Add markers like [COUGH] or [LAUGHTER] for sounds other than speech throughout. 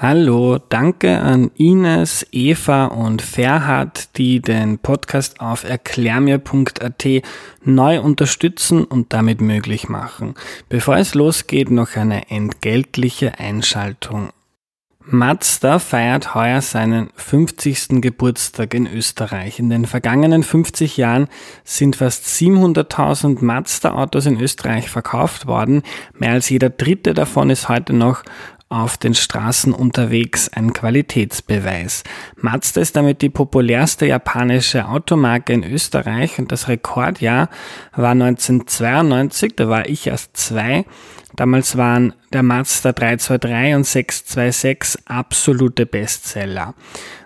Hallo, danke an Ines, Eva und Ferhat, die den Podcast auf erklärmir.at neu unterstützen und damit möglich machen. Bevor es losgeht, noch eine entgeltliche Einschaltung. Mazda feiert heuer seinen 50. Geburtstag in Österreich. In den vergangenen 50 Jahren sind fast 700.000 Mazda-Autos in Österreich verkauft worden. Mehr als jeder dritte davon ist heute noch auf den Straßen unterwegs ein Qualitätsbeweis. Mazda ist damit die populärste japanische Automarke in Österreich und das Rekordjahr war 1992, da war ich erst zwei. Damals waren der Mazda 323 und 626 absolute Bestseller.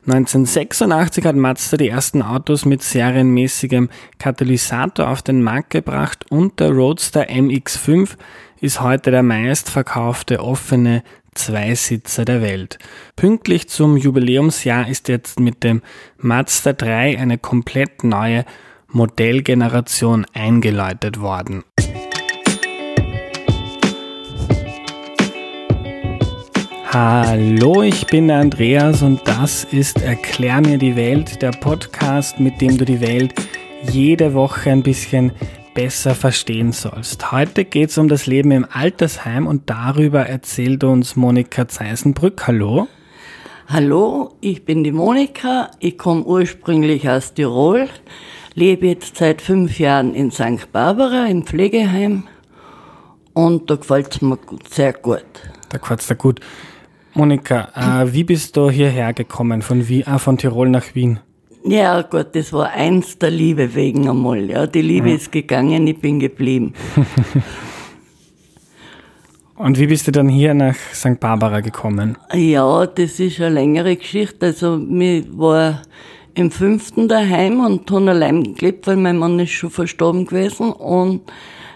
1986 hat Mazda die ersten Autos mit serienmäßigem Katalysator auf den Markt gebracht und der Roadster MX5 ist heute der meistverkaufte offene Zweisitzer der Welt. Pünktlich zum Jubiläumsjahr ist jetzt mit dem Mazda 3 eine komplett neue Modellgeneration eingeläutet worden. Hallo, ich bin der Andreas und das ist Erklär mir die Welt, der Podcast, mit dem du die Welt jede Woche ein bisschen besser verstehen sollst. Heute geht es um das Leben im Altersheim und darüber erzählt uns Monika Zeisenbrück. Hallo. Hallo, ich bin die Monika. Ich komme ursprünglich aus Tirol, lebe jetzt seit fünf Jahren in St. Barbara im Pflegeheim und da gefällt es mir sehr gut. Da gefällt es dir gut. Monika, äh, wie bist du hierher gekommen, von, Wien, äh, von Tirol nach Wien? Ja, Gott, das war eins der Liebe wegen einmal. Ja, die Liebe ja. ist gegangen, ich bin geblieben. [LAUGHS] Und wie bist du dann hier nach St. Barbara gekommen? Ja, das ist eine längere Geschichte. Also, mir war im fünften daheim und habe allein gelebt, weil mein Mann ist schon verstorben gewesen. Und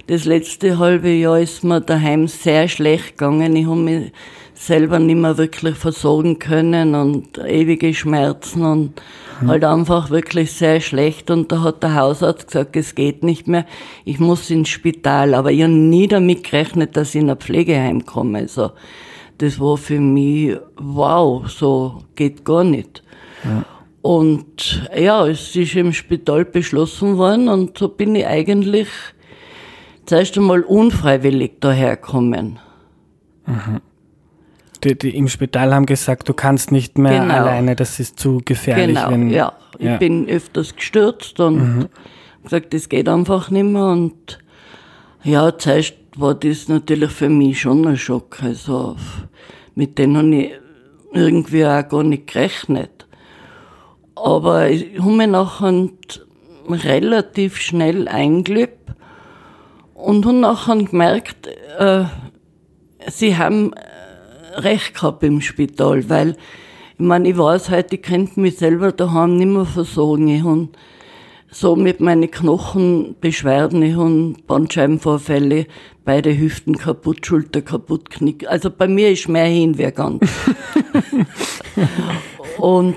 das letzte halbe Jahr ist mir daheim sehr schlecht gegangen. Ich habe mich selber nicht mehr wirklich versorgen können und ewige Schmerzen und mhm. halt einfach wirklich sehr schlecht. Und da hat der Hausarzt gesagt, es geht nicht mehr, ich muss ins Spital. Aber ich habe nie damit gerechnet, dass ich in ein Pflegeheim komme. Also, das war für mich, wow, so geht gar nicht. Ja. Und ja, es ist im Spital beschlossen worden und so bin ich eigentlich zuerst einmal unfreiwillig daherkommen. Mhm die, die im Spital haben gesagt, du kannst nicht mehr genau. alleine, das ist zu gefährlich. Genau, wenn, ja. Ich ja. bin öfters gestürzt und mhm. gesagt, das geht einfach nicht mehr. Und ja, zuerst war das natürlich für mich schon ein Schock. Also mit denen habe ich irgendwie auch gar nicht gerechnet. Aber ich habe mich nachher relativ schnell eingelebt und habe nachher gemerkt, äh, sie haben recht gehabt im Spital, weil, ich meine, ich weiß halt, ich könnte mich selber daheim nicht mehr versorgen. Ich habe so mit meinen Knochenbeschwerden, ich habe Bandscheibenvorfälle, beide Hüften kaputt, Schulter kaputt, Knick. Also bei mir ist mehr hin wie ganz. [LAUGHS] und,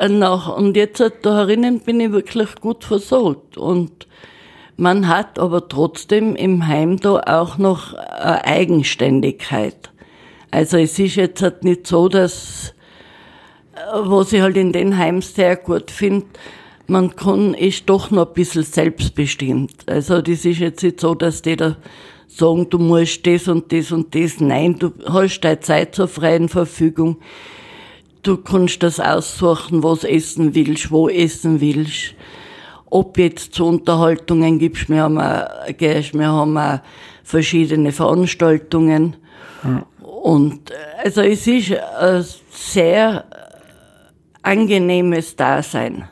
äh, nach, und jetzt da herinnen bin ich wirklich gut versorgt. Und man hat aber trotzdem im Heim da auch noch eine Eigenständigkeit. Also es ist jetzt halt nicht so, dass, äh, was ich halt in den Heims sehr gut finde, man kann, ist doch noch ein bisschen selbstbestimmt. Also das ist jetzt nicht so, dass die da sagen, du musst das und das und das. Nein, du hast deine Zeit zur freien Verfügung. Du kannst das aussuchen, was essen willst, wo essen willst. Ob jetzt zu Unterhaltungen gibst, wir haben auch, wir haben auch verschiedene Veranstaltungen. Ja. Und also es ist ein sehr angenehmes Dasein.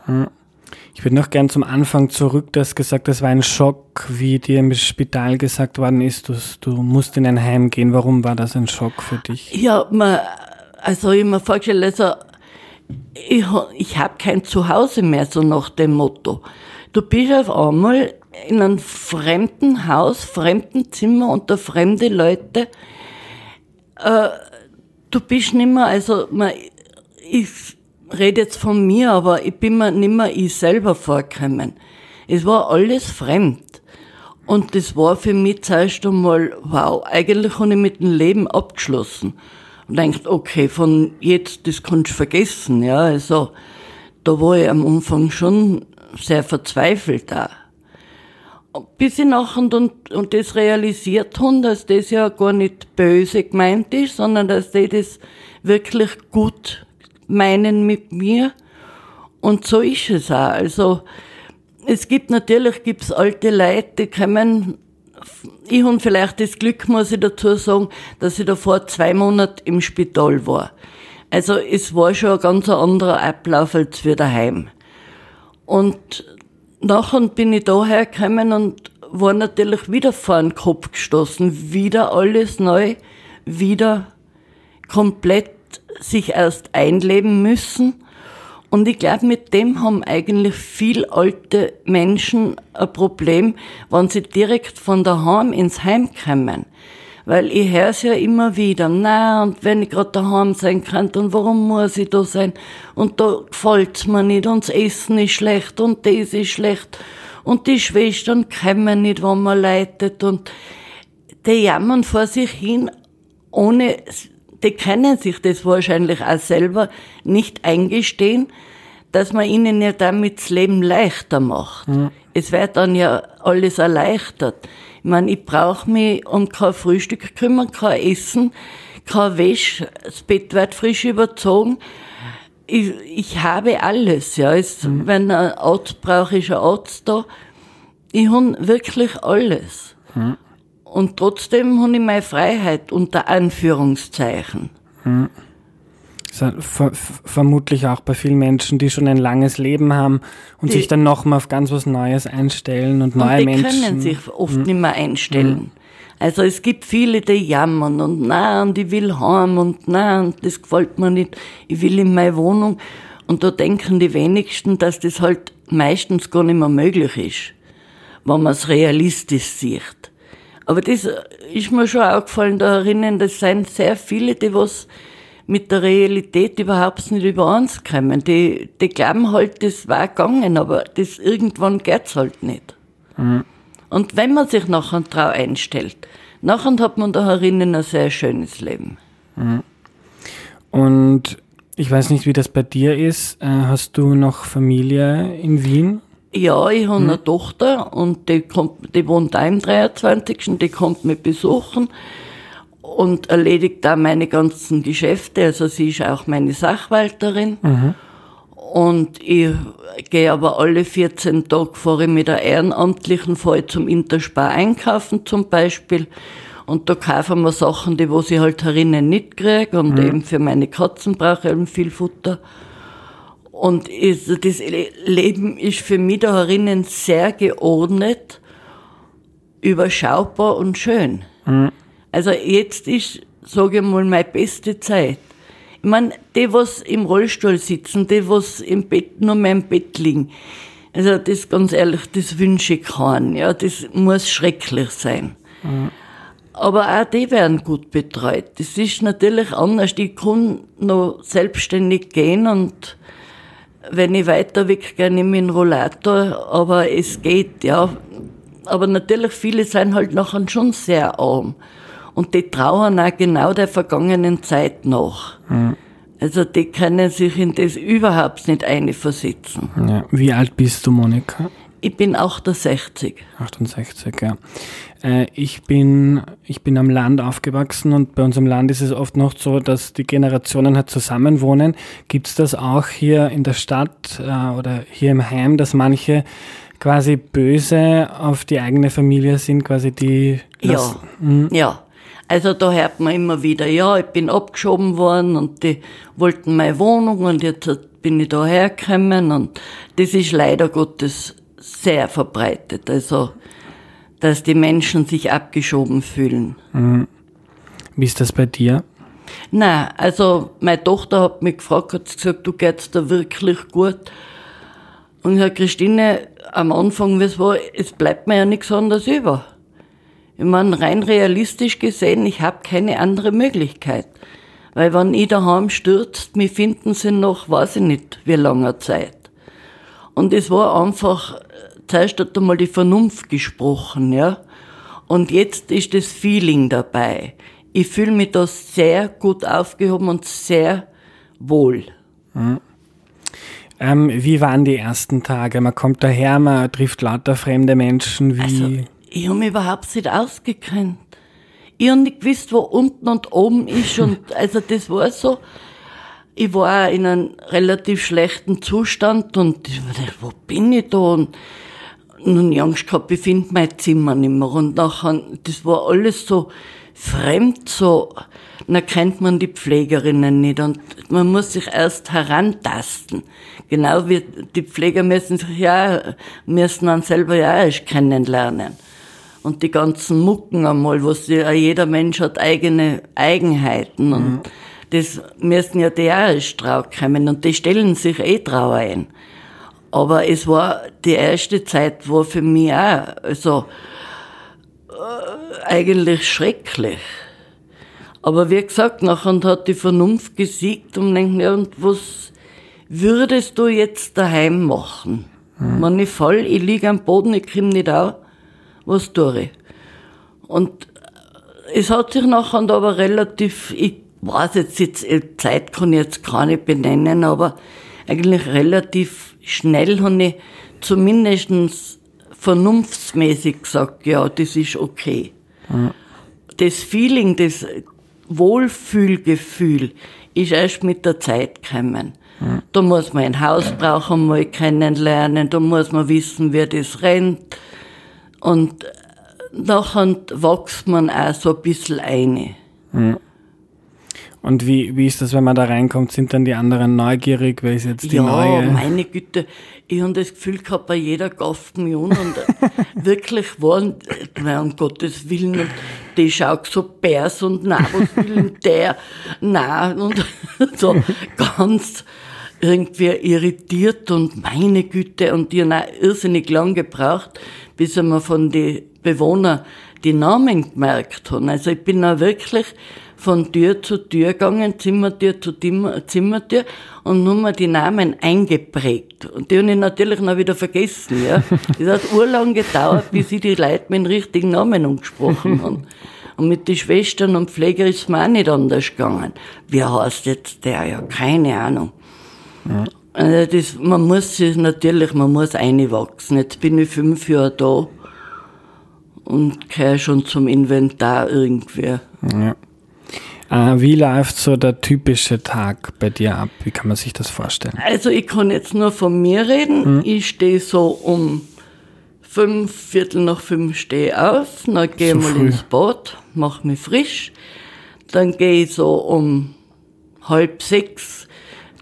Ich würde noch gern zum Anfang zurück. Du hast gesagt, das war ein Schock, wie dir im Spital gesagt worden ist, du, du musst in ein Heim gehen. Warum war das ein Schock für dich? Ja, man, also ich mir vorgestellt, also ich, ich habe kein Zuhause mehr, so nach dem Motto. Du bist auf einmal in einem fremden Haus, fremden Zimmer unter fremde Leute äh, du bist nimmer, also man, ich rede jetzt von mir, aber ich bin mir nimmer ich selber vorgekommen. Es war alles fremd. Und das war für mich zuerst einmal, wow, eigentlich habe ich mit dem Leben abgeschlossen. und denkt, okay, von jetzt, das kannst du vergessen, ja, also, da war ich am Anfang schon sehr verzweifelt da. Bis ich nachher und, und das realisiert haben, dass das ja gar nicht böse gemeint ist, sondern dass die das wirklich gut meinen mit mir. Und so ist es auch. Also, es gibt natürlich gibt's alte Leute, die kommen ich habe vielleicht das Glück, muss ich dazu sagen, dass ich da vor zwei Monaten im Spital war. Also es war schon ein ganz anderer Ablauf als wir daheim. Und nachher bin ich daher gekommen und war natürlich wieder vor den Kopf gestoßen. Wieder alles neu, wieder komplett sich erst einleben müssen. Und ich glaube, mit dem haben eigentlich viel alte Menschen ein Problem, wenn sie direkt von daheim ins Heim kommen. Weil ich höre es ja immer wieder, na, und wenn ich gerade daheim sein kann, dann warum muss ich da sein? Und da gefällt's mir nicht, und das Essen ist schlecht, und das ist schlecht, und die Schwestern kommen nicht, wenn man leitet, und die jammern vor sich hin, ohne die können sich das wahrscheinlich auch selber nicht eingestehen, dass man ihnen ja damit das Leben leichter macht. Mhm. Es wird dann ja alles erleichtert. Ich meine, ich brauche mich um kein Frühstück kümmern, kein Essen, kein Wäsche, das Bett wird frisch überzogen. Ich, ich habe alles, ja. Es, mhm. Wenn ein Arzt brauche, ist ein Arzt da. Ich habe wirklich alles. Mhm. Und trotzdem habe ich meine Freiheit unter Anführungszeichen. Hm. Ver vermutlich auch bei vielen Menschen, die schon ein langes Leben haben und die, sich dann nochmal auf ganz was Neues einstellen und, und neue die Menschen. Die können sich oft hm. nicht mehr einstellen. Hm. Also es gibt viele, die jammern und na und ich will heim und na und das gefällt mir nicht. Ich will in meine Wohnung. Und da denken die wenigsten, dass das halt meistens gar nicht mehr möglich ist, wenn man es realistisch sieht. Aber das ist mir schon aufgefallen, da erinnern, das sind sehr viele, die was mit der Realität überhaupt nicht übereinskommen. Die, die glauben halt, das war gegangen, aber das irgendwann geht's halt nicht. Mhm. Und wenn man sich nachher Trau einstellt, nachher hat man da herinnen ein sehr schönes Leben. Mhm. Und ich weiß nicht, wie das bei dir ist. Äh, hast du noch Familie in Wien? Ja, ich habe hm. eine Tochter und die, kommt, die wohnt auch im 23. Die kommt mich besuchen und erledigt da meine ganzen Geschäfte. Also sie ist auch meine Sachwalterin. Mhm. Und ich gehe aber alle 14 Tage fahre ich mit der Ehrenamtlichen fahre zum Interspar einkaufen zum Beispiel. Und da kaufen wir Sachen, die wo sie halt herinnen nicht kriege. Und mhm. eben für meine Katzen brauche ich eben viel Futter. Und ist, das Leben ist für mich da herinnen sehr geordnet, überschaubar und schön. Mhm. Also jetzt ist, sage ich mal, meine beste Zeit. Ich meine, die, was im Rollstuhl sitzen, die, was im Bett, nur mehr im Bett liegen, also das ganz ehrlich, das wünsche ich keinen. Ja, das muss schrecklich sein. Mhm. Aber auch die werden gut betreut. Das ist natürlich anders. Die können noch selbstständig gehen und wenn ich weiter weg gehe, nehme ich einen Rollator, aber es geht, ja. Aber natürlich, viele sind halt nachher schon sehr arm. Und die trauern auch genau der vergangenen Zeit nach. Mhm. Also die können sich in das überhaupt nicht einversetzen. Ja. Wie alt bist du, Monika? Ich bin 68. 68, ja. Äh, ich, bin, ich bin am Land aufgewachsen und bei uns im Land ist es oft noch so, dass die Generationen halt zusammenwohnen. Gibt es das auch hier in der Stadt äh, oder hier im Heim, dass manche quasi böse auf die eigene Familie sind, quasi die... Ja, hm? ja. Also da hört man immer wieder, ja, ich bin abgeschoben worden und die wollten meine Wohnung und jetzt bin ich da hergekommen und das ist leider Gottes sehr verbreitet. Also, dass die Menschen sich abgeschoben fühlen. Mhm. Wie ist das bei dir? Na, also meine Tochter hat mich gefragt, hat gesagt, du geht's da wirklich gut. Und Herr Christine, am Anfang, wie es war, es bleibt mir ja nichts anderes über. Ich meine, rein realistisch gesehen, ich habe keine andere Möglichkeit. Weil wenn ich daheim stürzt, mir finden sie noch, weiß ich nicht, wie lange Zeit. Und es war einfach, zuerst hat einmal die Vernunft gesprochen, ja. Und jetzt ist das Feeling dabei. ich fühle mich da sehr gut aufgehoben und sehr wohl. Mhm. Ähm, wie waren die ersten Tage? Man kommt daher, man trifft lauter fremde Menschen. Wie? Also, ich habe mich überhaupt nicht ausgekannt. Ich habe nicht gewusst, wo unten und oben ist. Und [LAUGHS] also das war so. Ich war in einem relativ schlechten Zustand und ich dachte, wo bin ich da? Und nun ich Angst gehabt, ich finde mein Zimmer nicht mehr. Und nachher, das war alles so fremd, so, dann kennt man die Pflegerinnen nicht und man muss sich erst herantasten. Genau wie die Pfleger müssen sich ja, müssen dann selber ja erst kennenlernen. Und die ganzen Mucken einmal, wo sie, jeder Mensch hat eigene Eigenheiten und mhm. das müssen ja die auch erst drauf kommen und die stellen sich eh drauf ein. Aber es war die erste Zeit, war für mich auch, also, äh, eigentlich schrecklich. Aber wie gesagt, nachher hat die Vernunft gesiegt und denkt, ja, und was würdest du jetzt daheim machen? Mhm. Wenn ich fall, ich liege am Boden, ich komme nicht auf, was tue ich? Und es hat sich nachher aber relativ, ich weiß jetzt, jetzt Zeit kann ich jetzt gar nicht benennen, aber eigentlich relativ schnell habe ich zumindestens vernunftsmäßig gesagt, ja, das ist okay. Mhm. Das Feeling, das Wohlfühlgefühl ist erst mit der Zeit gekommen. Mhm. Da muss man ein Hausbrauch einmal kennenlernen, da muss man wissen, wer das rennt. Und nachher wächst man auch so ein bisschen ein. Mhm. Und wie, wie ist das, wenn man da reinkommt? Sind dann die anderen neugierig? Wer ist jetzt die ja, neue? Ja, meine Güte. Ich habe das Gefühl gehabt, bei jeder gafft mich an und [LAUGHS] wirklich waren, um Gottes Willen, und die schaut so bärs und na, was will denn [LAUGHS] der? Na, und [LAUGHS] so ganz irgendwie irritiert und meine Güte und die haben auch irrsinnig lang gebraucht, bis wir von den Bewohnern die Namen gemerkt haben. Also ich bin da wirklich von Tür zu Tür gegangen, Zimmertür zu Zimmertür und nur mal die Namen eingeprägt. Und die habe ich natürlich noch wieder vergessen, ja. [LAUGHS] Das hat urlang gedauert, bis ich die Leute mit den richtigen Namen angesprochen habe. Und mit den Schwestern und Pfleger ist es mir auch nicht anders gegangen. Wie heißt jetzt der? Ja, keine Ahnung. Ja. Also das, man muss sich natürlich, man muss einwachsen. Jetzt bin ich fünf Jahre da und gehöre schon zum Inventar irgendwie. Ja. Äh, wie läuft so der typische Tag bei dir ab? Wie kann man sich das vorstellen? Also ich kann jetzt nur von mir reden. Mhm. Ich stehe so um fünf, Viertel nach fünf stehe auf, dann gehe ich so mal früh. ins Bad, mache mich frisch. Dann gehe ich so um halb sechs,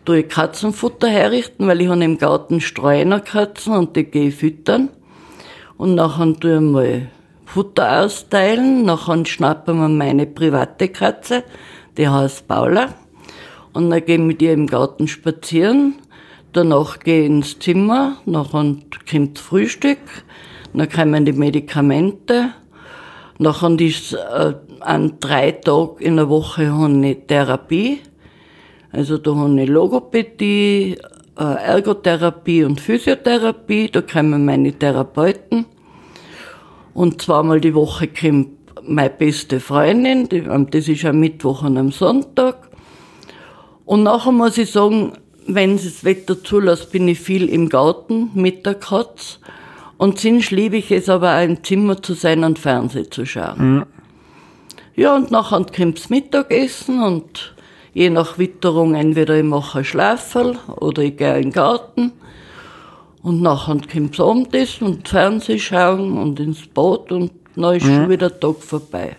tue ich Katzenfutter herrichten, weil ich habe im Garten Streunerkatzen und die gehe ich füttern. Und nachher tue ich mal Futter austeilen. Nachher schnappen wir meine private Katze, die heißt Paula. Und dann gehen wir mit ihr im Garten spazieren. Danach gehe ich ins Zimmer, nachher kommt Frühstück, dann kommen die Medikamente. Nachher ist äh, an drei Tagen in der Woche ich Therapie. Also da habe ich Logopädie, äh, Ergotherapie und Physiotherapie. Da kommen meine Therapeuten. Und zweimal die Woche kommt meine beste Freundin, das ist am Mittwoch und am Sonntag. Und nachher muss ich sagen, wenn es das Wetter zulässt, bin ich viel im Garten mit der Katz. Und sonst liebe ich es aber auch im Zimmer zu sein und Fernsehen zu schauen. Mhm. Ja, und nachher kommt das Mittagessen und je nach Witterung entweder ich mache ein Schlaferl oder ich gehe in den Garten. Und nachher kommt Abendessen und Fernsehen schauen und ins Bad und dann ist mhm. schon wieder der Tag vorbei.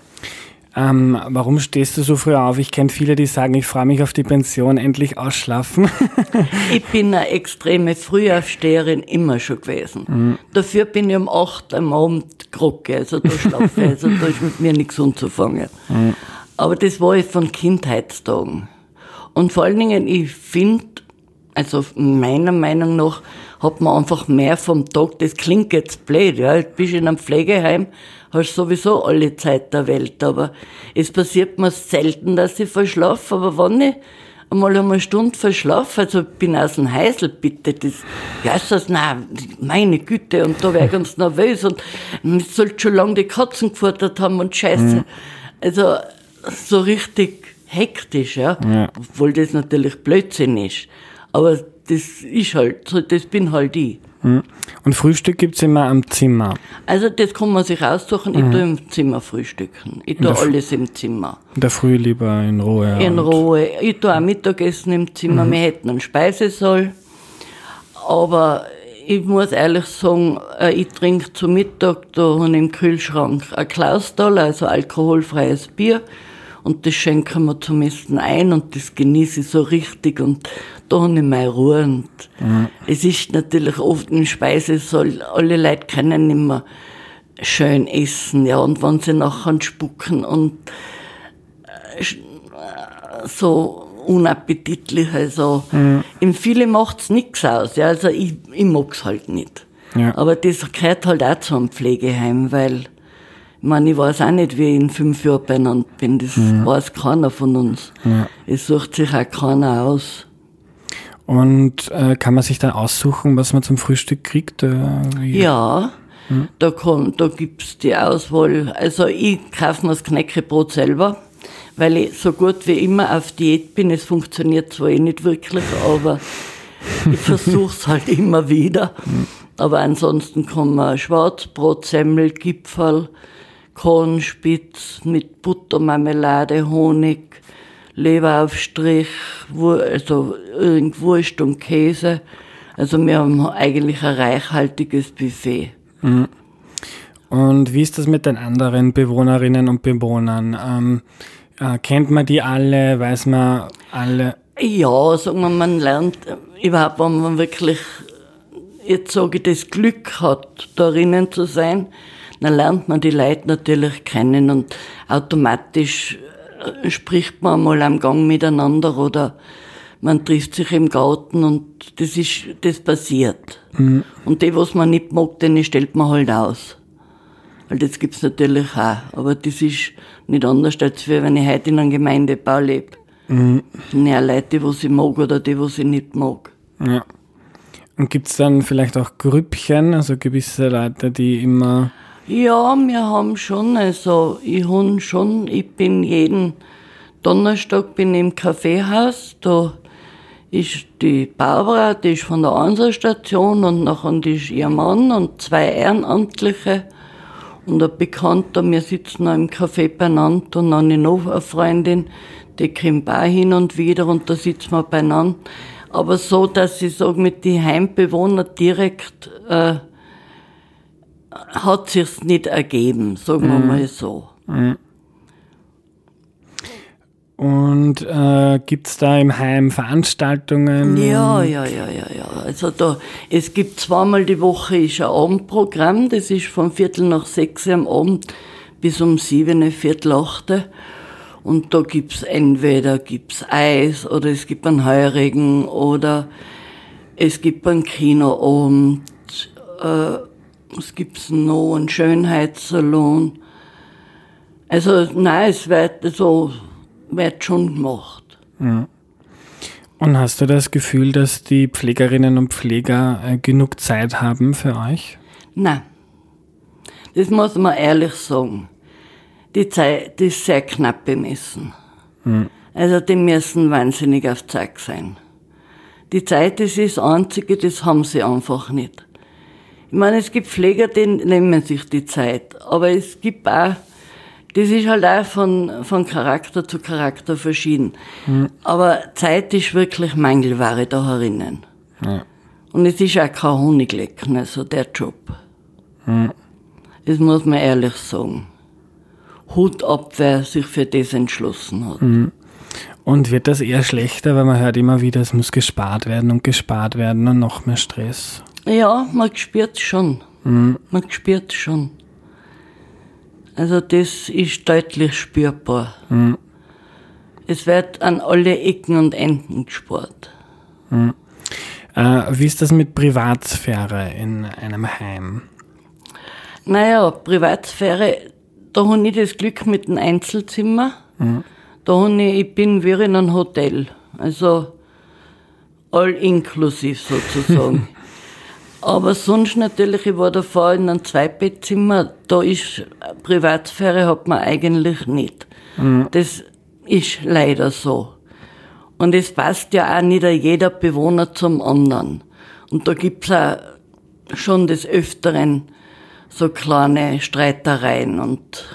Ähm, warum stehst du so früh auf? Ich kenne viele, die sagen, ich freue mich auf die Pension, endlich ausschlafen. [LAUGHS] ich bin eine extreme Frühaufsteherin immer schon gewesen. Mhm. Dafür bin ich um acht am Abend grocke, also da schlafe ich, also da ist mit mir nichts anzufangen. Mhm. Aber das war ich von Kindheitstagen. Und vor allen Dingen, ich finde, also meiner Meinung nach, hat man einfach mehr vom Tag. Das klingt jetzt blöd, ja. Du bist in einem Pflegeheim, hast sowieso alle Zeit der Welt. Aber es passiert mir selten, dass ich verschlafe. Aber wenn ich einmal eine Stunde verschlafe, also ich bin aus dem Heisel, bitte, das, ja, ist das, nein, meine Güte, und da wäre ich ganz nervös und ich sollte schon lange die Katzen gefuttert haben und Scheiße. Mhm. Also, so richtig hektisch, ja. Ja. Obwohl das natürlich Blödsinn ist. Aber das ist halt, so, das bin halt ich. Hm. Und Frühstück gibt's immer am Zimmer. Also das kann man sich aussuchen, ich tue im Zimmer frühstücken. Ich tue alles im Zimmer. In der Früh lieber in Ruhe. In und- Ruhe. Ich tue auch Mittagessen im Zimmer. Wir hätten einen Speisesaal. Aber ich muss ehrlich sagen, äh, ich trinke zu Mittag da ich im Kühlschrank ein Klausthal, also alkoholfreies Bier. Und das schenken wir zum Essen ein und das genieße ich so richtig und da habe ich meine Ruhe. Und es ist natürlich oft im Speisesaal, alle Leute können nicht mehr schön essen, ja, und wenn sie nachher spucken und so unappetitlich. Also im Viele macht's nix aus. Ja, also ich, ich mag's halt nicht. Ja. Aber das gehört halt auch zu einem Pflegeheim, weil ich meine, ich weiß auch nicht, wie ich in fünf Jahren beieinander bin. Das weiß keiner von uns. Es sucht sich auch keiner aus. Und äh, kann man sich dann aussuchen, was man zum Frühstück kriegt? Äh, Ja, da, kommt, da gibt's die Auswahl. Also ich kaufe mir das Knäckebrot selber, weil ich so gut wie immer auf Diät bin. Es funktioniert zwar eh nicht wirklich, aber ich versuch's halt immer wieder. Aber ansonsten kann man Schwarzbrot, Semmel, Gipfel, Kornspitz mit Butter, Marmelade, Honig, Leberaufstrich, also Wurst und Käse. Also wir haben eigentlich ein reichhaltiges Buffet. Und wie ist das mit den anderen Bewohnerinnen und Bewohnern? Ähm, äh, kennt man die alle? Weiß man alle? Ja, sagen wir, man lernt äh, überhaupt, wenn man wirklich, jetzt sage ich, das Glück hat, darinnen zu sein, dann lernt man die Leute natürlich kennen und automatisch äh, spricht man mal am Gang miteinander oder man trifft sich im Garten und das ist, das passiert. Und die, was man nicht mag, den stellt man halt aus. Weil das gibt's natürlich auch. Aber das ist nicht anders, als wenn ich heute in einem Gemeindebau lebe. Mhm. Ja, Leute, die was ich mag oder die, was ich nicht mag. Ja. Und gibt's dann vielleicht auch Grüppchen, also gewisse Leute, die immer. Ja, wir haben schon, also ich hab schon, ich bin jeden Donnerstag bin ich im Kaffeehaus, da ist die Barbara, die ist von der Einsatzstation und nachher ist ihr Mann und zwei Ehrenamtliche und ein Bekannter, wir sitzen noch im Café beieinander und dann habe noch eine Freundin, die kommt auch hin und wieder und da sitzen wir beieinander. Aber so, dass ich sage, mit den Heimbewohnern direkt äh, hat sich's nicht ergeben, sagen wir mal so. Und äh, gibt's da im Heim Veranstaltungen? Ja, ja, ja, ja, ja. Also da, es gibt zweimal die Woche ist ein Abendprogramm, das ist von Viertel nach sechs am Abend bis um sieben, Viertel acht. Und da gibt's entweder gibt's Eis oder es gibt einen Heurigen oder es gibt einen Kinoabend, äh, was gibt's noch, einen Schönheitssalon. Also nein, es wird so wird schon gemacht. Und hast du das Gefühl, dass die Pflegerinnen und Pfleger äh, genug Zeit haben für euch? Nein. Das muss man ehrlich sagen. Die Zeit die ist sehr knapp bemessen. Also die müssen wahnsinnig auf Zeit sein. Die Zeit, das ist das Einzige, das haben sie einfach nicht. Ich meine, es gibt Pfleger, die nehmen sich die Zeit. Aber es gibt auch, das ist halt auch von, von Charakter zu Charakter verschieden. Aber Zeit ist wirklich Mangelware da herinnen. Ja. Und es ist auch kein Honiglecken, also der Job. Das muss man ehrlich sagen. Hut ab, wer sich für das entschlossen hat. Und wird das eher schlechter, weil man hört immer wieder, es muss gespart werden und gespart werden und noch mehr Stress. Ja, man spürt schon. Man spürt schon. Also das ist deutlich spürbar. Es wird an alle Ecken und Enden gespart. Äh, wie ist das mit Privatsphäre in einem Heim? Naja, Privatsphäre, da habe ich das Glück mit dem Einzelzimmer. Da habe ich, ich bin wie in einem Hotel. Also all inklusiv sozusagen. [LAUGHS] Aber sonst natürlich, ich war davor in einem Zweibettzimmer, da ist Privatsphäre hat man eigentlich nicht. Mhm. Das ist leider so. Und es passt ja auch nicht jeder Bewohner zum anderen. Und da gibt's auch schon des Öfteren so kleine Streitereien und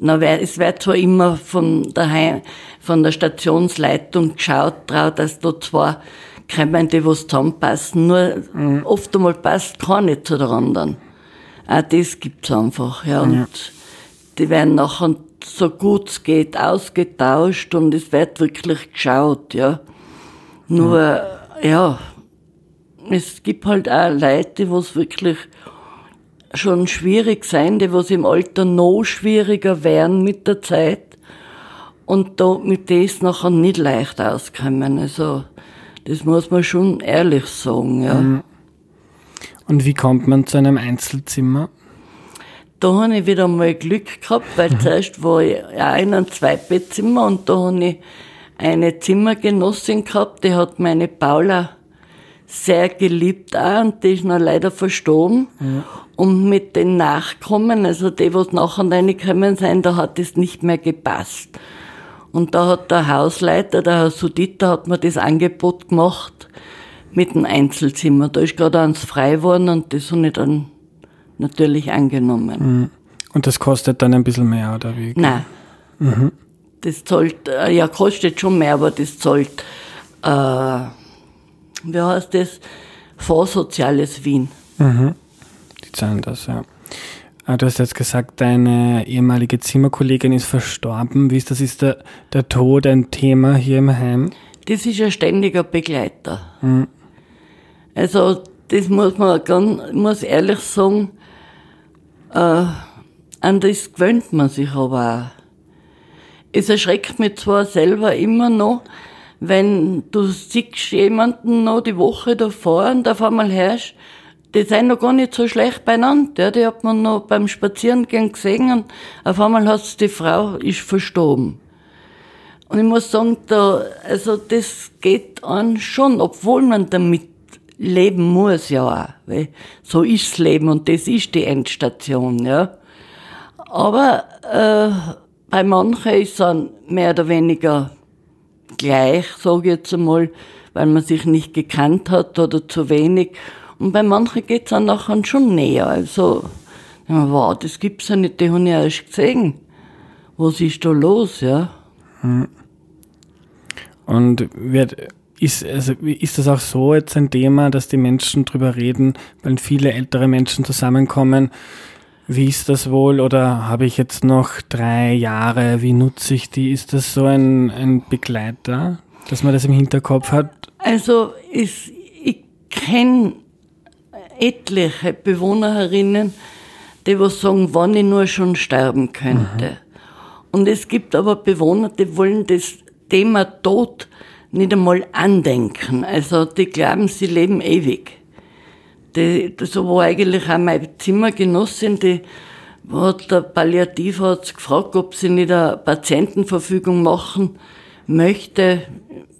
na, es wird zwar immer von der, von der Stationsleitung geschaut, drauf, dass da zwar kommen, die was zusammenpassen, nur mhm. oft einmal passt keiner zu der anderen. Auch das gibt's einfach, ja. Und ja. die werden nachher so gut es geht ausgetauscht und es wird wirklich geschaut, ja. Nur, ja, ja es gibt halt auch Leute, die was wirklich schon schwierig sein, die was im Alter noch schwieriger werden mit der Zeit und da mit das nachher nicht leicht auskommen. Also das muss man schon ehrlich sagen, ja. Und wie kommt man zu einem Einzelzimmer? Da habe ich wieder mal Glück gehabt, weil mhm. zuerst war ich auch in einem Zweibettzimmer und da habe ich eine Zimmergenossin gehabt, die hat meine Paula sehr geliebt auch und die ist noch leider verstorben. Ja. Und mit den Nachkommen, also die, was nachher reingekommen sind, da hat es nicht mehr gepasst. Und da hat der Hausleiter, der Herr Sudita, hat mir das Angebot gemacht mit dem Einzelzimmer. Da ist gerade eins frei geworden und das habe ich dann natürlich angenommen. Mhm. Und das kostet dann ein bisschen mehr, oder wie? Nein. Mhm. Das zahlt, äh, ja, kostet schon mehr, aber das zahlt, äh, wie heißt das? Vorsoziales Wien. Mhm. Die zahlen das, ja. Ah, du hast jetzt gesagt, deine ehemalige Zimmerkollegin ist verstorben. Wie ist das? Ist der, der Tod ein Thema hier im Heim? Das ist ein ständiger Begleiter. Mhm. Also, das muss man ganz, muss ehrlich sagen, äh, an das gewöhnt man sich aber auch. Es erschreckt mich zwar selber immer noch, wenn du siehst jemanden noch die Woche davor und auf einmal hörst, die sind noch gar nicht so schlecht beieinander. Ja, die hat man noch beim Spazierengehen gesehen und auf einmal hat die Frau ist verstorben. Und ich muss sagen, da, also das geht an schon, obwohl man damit leben muss, ja auch. Weil so ist's Leben und das ist die Endstation, ja. Aber äh, bei manchen ist es mehr oder weniger gleich, sage ich jetzt einmal, weil man sich nicht gekannt hat oder zu wenig. Und bei manchen geht es dann nachher schon näher. Also, wow, das gibt's ja nicht, die habe ich erst gesehen. Was ist da los, ja? Hm. Und wird, ist, also ist das auch so jetzt ein Thema, dass die Menschen drüber reden, wenn viele ältere Menschen zusammenkommen? Wie ist das wohl? Oder habe ich jetzt noch drei Jahre? Wie nutze ich die? Ist das so ein, ein Begleiter, dass man das im Hinterkopf hat? Also ich, ich kenne etliche Bewohnerinnen, die was sagen, wann ich nur schon sterben könnte. Mhm. Und es gibt aber Bewohner, die wollen das Thema Tod nicht einmal andenken. Also die glauben, sie leben ewig. Die, so war eigentlich auch meine Zimmergenossin, die hat der Palliativarzt gefragt, ob sie nicht eine Patientenverfügung machen möchte,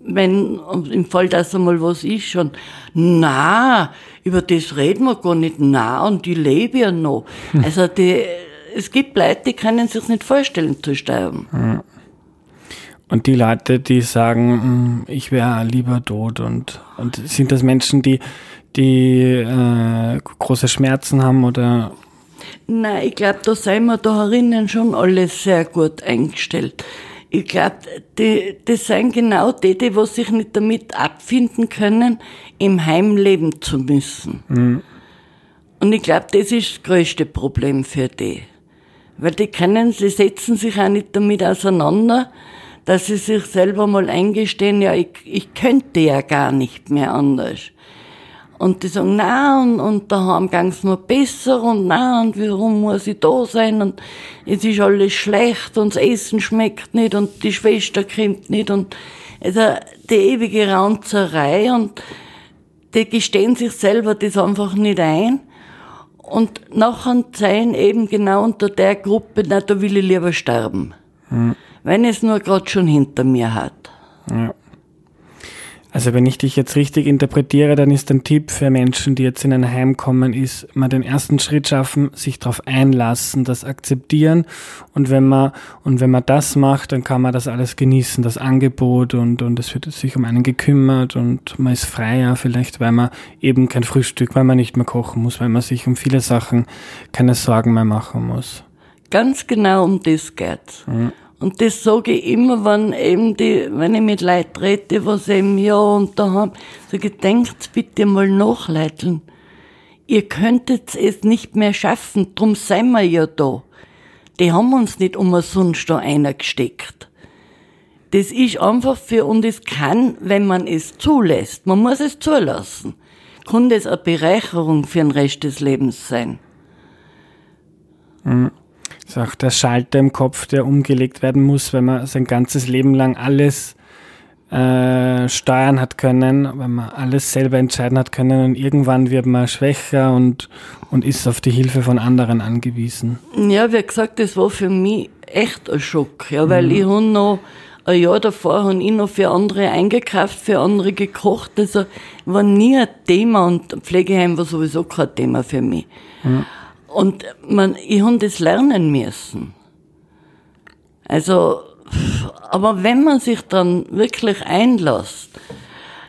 wenn im Fall, dass einmal was ist schon. Na, über das reden wir gar nicht. Na, und die lebe ja noch. Hm. Also die, es gibt Leute, die können sich nicht vorstellen zu sterben. Und die Leute, die sagen, hm, ich wäre lieber tot und, und sind das Menschen, die, die äh, große Schmerzen haben oder? Nein, ich glaube, da sind wir da herinnen schon alle sehr gut eingestellt. Ich glaube, die, das sind genau die, die was sich nicht damit abfinden können, im Heim leben zu müssen. Mhm. Und ich glaube, das ist das größte Problem für die. Weil die können, sie setzen sich auch nicht damit auseinander, dass sie sich selber mal eingestehen, ja, ich, ich könnte ja gar nicht mehr anders. Und die sagen, na und, und daheim gang's mir besser und na und warum muss ich da sein und es ist alles schlecht und das Essen schmeckt nicht und die Schwester kommt nicht und also die ewige Ranzerei und die gestehen sich selber das einfach nicht ein. Und nachher sein eben genau unter der Gruppe, na, da will ich lieber sterben. Mhm. Wenn es nur gerade schon hinter mir hat. Ja. Also wenn ich dich jetzt richtig interpretiere, dann ist ein Tipp für Menschen, die jetzt in ein Heim kommen, ist mal den ersten Schritt schaffen, sich darauf einlassen, das akzeptieren und wenn man und wenn man das macht, dann kann man das alles genießen, das Angebot und und es wird sich um einen gekümmert und man ist freier vielleicht, weil man eben kein Frühstück, weil man nicht mehr kochen muss, weil man sich um viele Sachen keine Sorgen mehr machen muss. Ganz genau um das geht's. Mhm. Und das sage ich immer, wenn eben die, wenn ich mit Leuten rede, was eben ja und da haben, sage ich, denkt bitte mal nach, Leiteln. Ihr könntet es nicht mehr schaffen, drum sind wir ja da. Die haben uns nicht umsonst da einer gesteckt. Das ist einfach für, und es kann, wenn man es zulässt, man muss es zulassen, kann das eine Bereicherung für den Rest des Lebens sein. Mhm. Das ist auch der Schalter im Kopf, der umgelegt werden muss, wenn man sein ganzes Leben lang alles äh, steuern hat können, wenn man alles selber entscheiden hat können und irgendwann wird man schwächer und, und ist auf die Hilfe von anderen angewiesen. Ja, wie gesagt, das war für mich echt ein Schock, ja, weil mhm. ich habe noch ein Jahr davor habe ich noch für andere eingekauft, für andere gekocht. Also war nie ein Thema und Pflegeheim war sowieso kein Thema für mich. Mhm. Und man, ich habe das lernen müssen. Also, aber wenn man sich dann wirklich einlässt,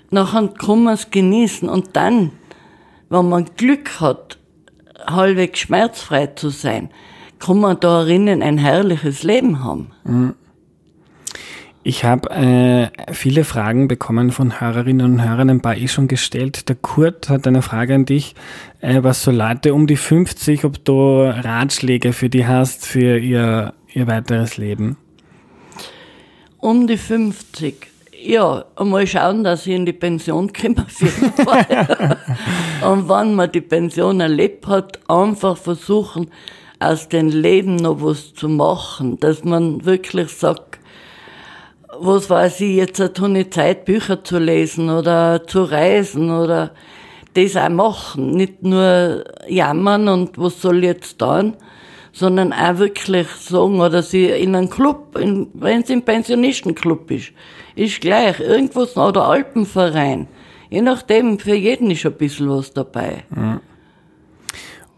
nachher kann man es genießen und dann, wenn man Glück hat, halbwegs schmerzfrei zu sein, kann man darin ein herrliches Leben haben. Mhm. Ich habe äh, viele Fragen bekommen von Hörerinnen und Hörern, ein paar eh schon gestellt. Der Kurt hat eine Frage an dich, äh, was so Leute um die 50, ob du Ratschläge für die hast für ihr, ihr weiteres Leben? Um die 50. Ja, einmal schauen, dass ich in die Pension komme [LAUGHS] und wenn man die Pension erlebt hat, einfach versuchen, aus dem Leben noch was zu machen, dass man wirklich sagt, was weiß ich, jetzt hat ich Zeit, Bücher zu lesen oder zu reisen oder das auch machen. Nicht nur jammern und was soll jetzt tun, sondern auch wirklich sagen, oder sie in einem Club, wenn es im Pensionistenclub ist, ist gleich, irgendwas, oder Alpenverein. Je nachdem, für jeden ist ein bisschen was dabei. Mhm.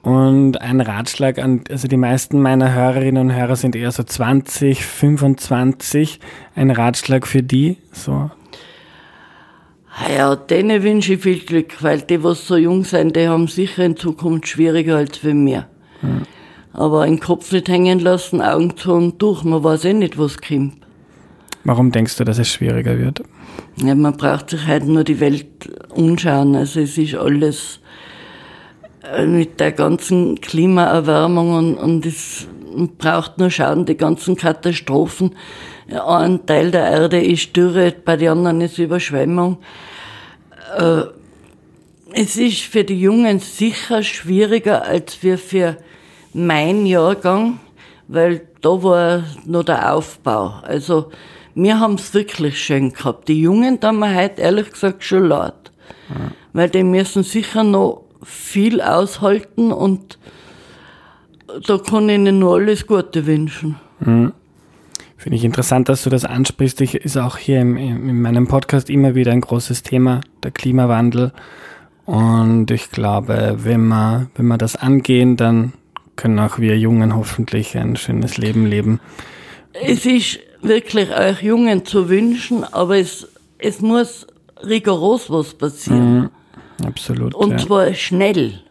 Und ein Ratschlag an, also die meisten meiner Hörerinnen und Hörer sind eher so 20, 25. Ein Ratschlag für die, so. Ja, denen wünsche ich viel Glück, weil die, was so jung sind, die haben sicher in Zukunft schwieriger als für mir. Hm. Aber den Kopf nicht hängen lassen, Augen zu und durch, man weiß eh nicht, was kommt. Warum denkst du, dass es schwieriger wird? Ja, man braucht sich halt nur die Welt umschauen. Also es ist alles mit der ganzen Klimaerwärmung und, und es braucht nur schauen, die ganzen Katastrophen. Ein Teil der Erde ist Dürre, bei den anderen ist Überschwemmung. Äh, es ist für die Jungen sicher schwieriger als für, für mein Jahrgang, weil da war noch der Aufbau. Also wir haben es wirklich schön gehabt. Die Jungen da haben wir heute ehrlich gesagt schon laut. Ja. Weil die müssen sicher noch viel aushalten und da kann ich Ihnen nur alles Gute wünschen. Mhm. Finde ich interessant, dass du das ansprichst. Ich, ist auch hier im, in meinem Podcast immer wieder ein großes Thema, der Klimawandel. Und ich glaube, wenn wir, wenn wir das angehen, dann können auch wir Jungen hoffentlich ein schönes Leben leben. Es ist wirklich euch Jungen zu wünschen, aber es, es muss rigoros was passieren. Mhm. Absolut. Und ja. zwar schnell.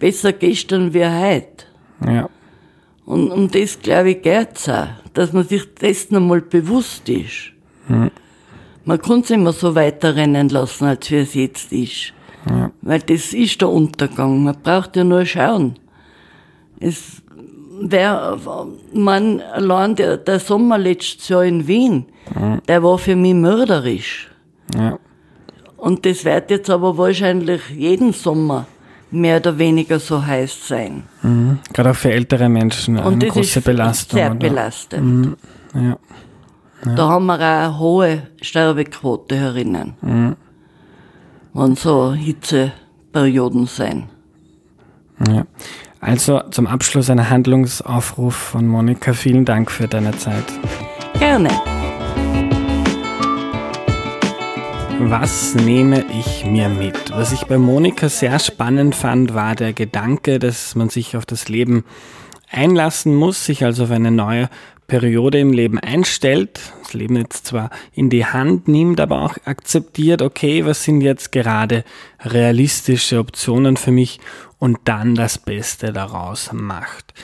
Besser gestern wie heute. Ja. Und um das, glaube ich, geht's auch, dass man sich dessen einmal bewusst ist. Hm. Man kann es immer so weiterrennen lassen, als wie es jetzt ist. Ja. Weil das ist der Untergang. Man braucht ja nur schauen. Es wär, man, allein der, der Sommer letztes Jahr in Wien, ja. der war für mich mörderisch. Ja. Und das wird jetzt aber wahrscheinlich jeden Sommer mehr oder weniger so heiß sein. Mhm. Gerade auch für ältere Menschen eine Und das große ist Belastung. Sehr oder? belastend. Mhm. Ja. Ja. Da haben wir auch eine hohe Sterbequote herinnen. Mhm. Wenn so Hitzeperioden sein. Ja. Also zum Abschluss ein Handlungsaufruf von Monika. Vielen Dank für deine Zeit. Gerne. Was nehme ich mir mit? Was ich bei Monika sehr spannend fand, war der Gedanke, dass man sich auf das Leben einlassen muss, sich also auf eine neue Periode im Leben einstellt, das Leben jetzt zwar in die Hand nimmt, aber auch akzeptiert, okay, was sind jetzt gerade realistische Optionen für mich und dann das Beste daraus macht.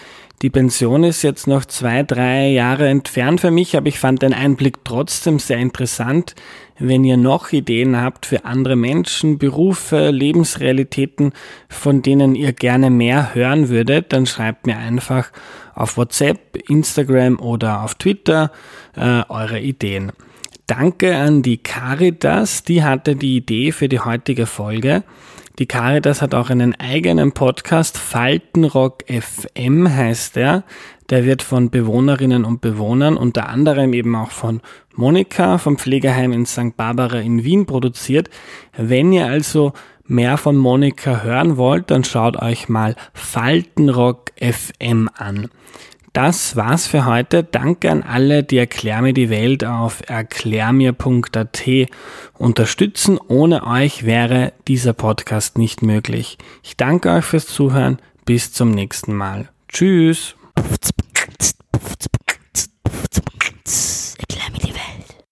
Die Pension ist jetzt noch zwei, drei Jahre entfernt für mich, aber ich fand den Einblick trotzdem sehr interessant. Wenn ihr noch Ideen habt für andere Menschen, Berufe, Lebensrealitäten, von denen ihr gerne mehr hören würdet, dann schreibt mir einfach auf WhatsApp, Instagram oder auf Twitter äh, eure Ideen. Danke an die Caritas, die hatte die Idee für die heutige Folge. Die Caritas hat auch einen eigenen Podcast, Faltenrock FM heißt er. Der wird von Bewohnerinnen und Bewohnern, unter anderem eben auch von Monika vom Pflegeheim in St. Barbara in Wien produziert. Wenn ihr also mehr von Monika hören wollt, dann schaut euch mal Faltenrock FM an. Das war's für heute. Danke an alle, die Erklär mir die Welt auf erklärmir.at unterstützen. Ohne euch wäre dieser Podcast nicht möglich. Ich danke euch fürs Zuhören. Bis zum nächsten Mal. Tschüss.